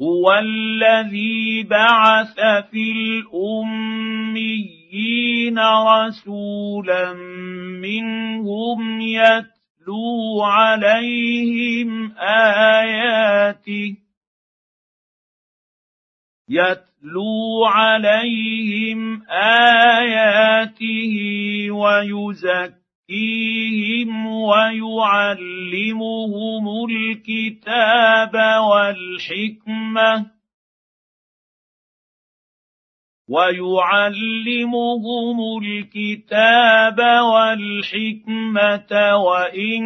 هو الذي بعث في الأميين رسولا منهم يتلو عليهم آياته يتلو عليهم آياته ويزكي يزكيهم ويعلمهم الكتاب والحكمة ويعلمهم الكتاب والحكمة وإن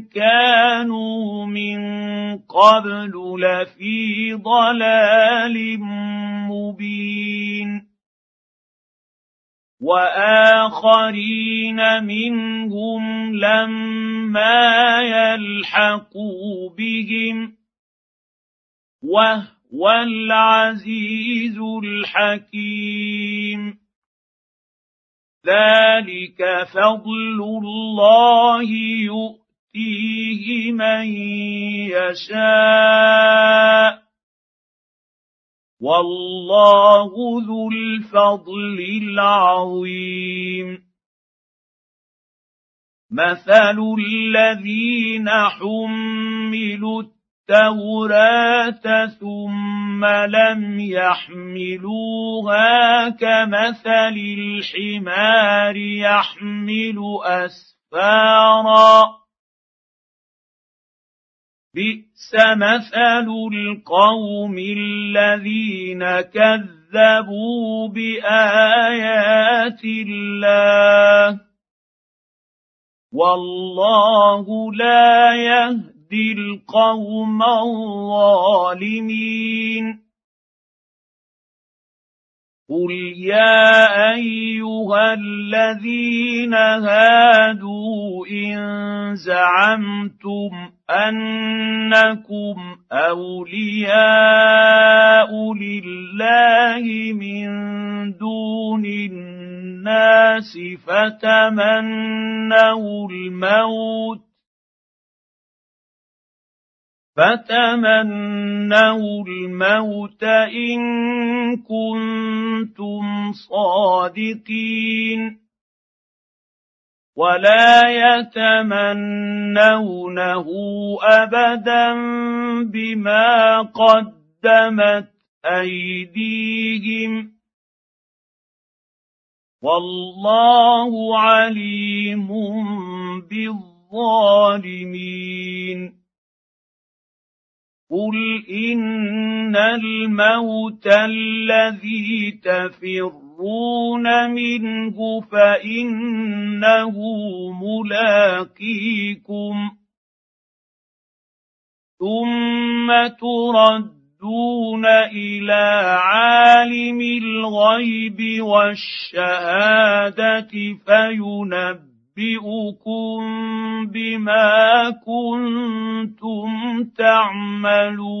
كانوا من قبل لفي ضلال مبين وآخرين منهم لما يلحقوا بهم وهو العزيز الحكيم. ذلك فضل الله يؤتيه من يشاء. والله ذو الفضل العظيم. مثل الذين حملوا التوراة ثم لم يحملوها كمثل الحمار يحمل أسفارا. بئس مثل القوم الذين كذبوا بآيات الله. والله لا يهدي القوم الظالمين. قل يا أيها الذين هادوا إن زعمتم أنكم أولياء لله من دون الناس فتمنوا الموت فتمنوا الموت إن كنتم صادقين ولا يتمنونه ابدا بما قدمت ايديهم والله عليم بالظالمين قل ان الموت الذي تفرون منه فانه ملاقيكم ثم تردون إلى عالم الغيب والشهاده فينبئ انبئكم بما كنتم تعملون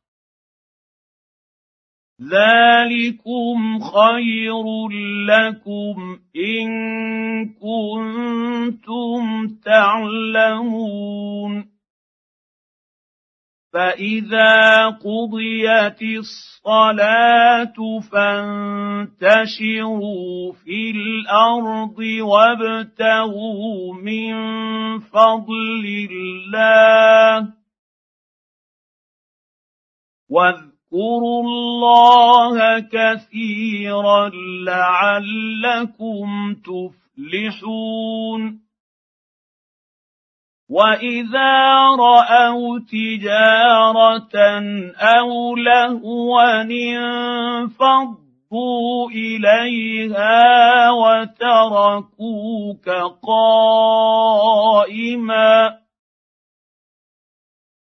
ذلكم خير لكم ان كنتم تعلمون فاذا قضيت الصلاه فانتشروا في الأرض وابتغوا من فضل الله واذكروا الله كثيرا لعلكم تفلحون. وإذا رأوا تجارة أو لهوا انفضوا إليها وتركوك قائما.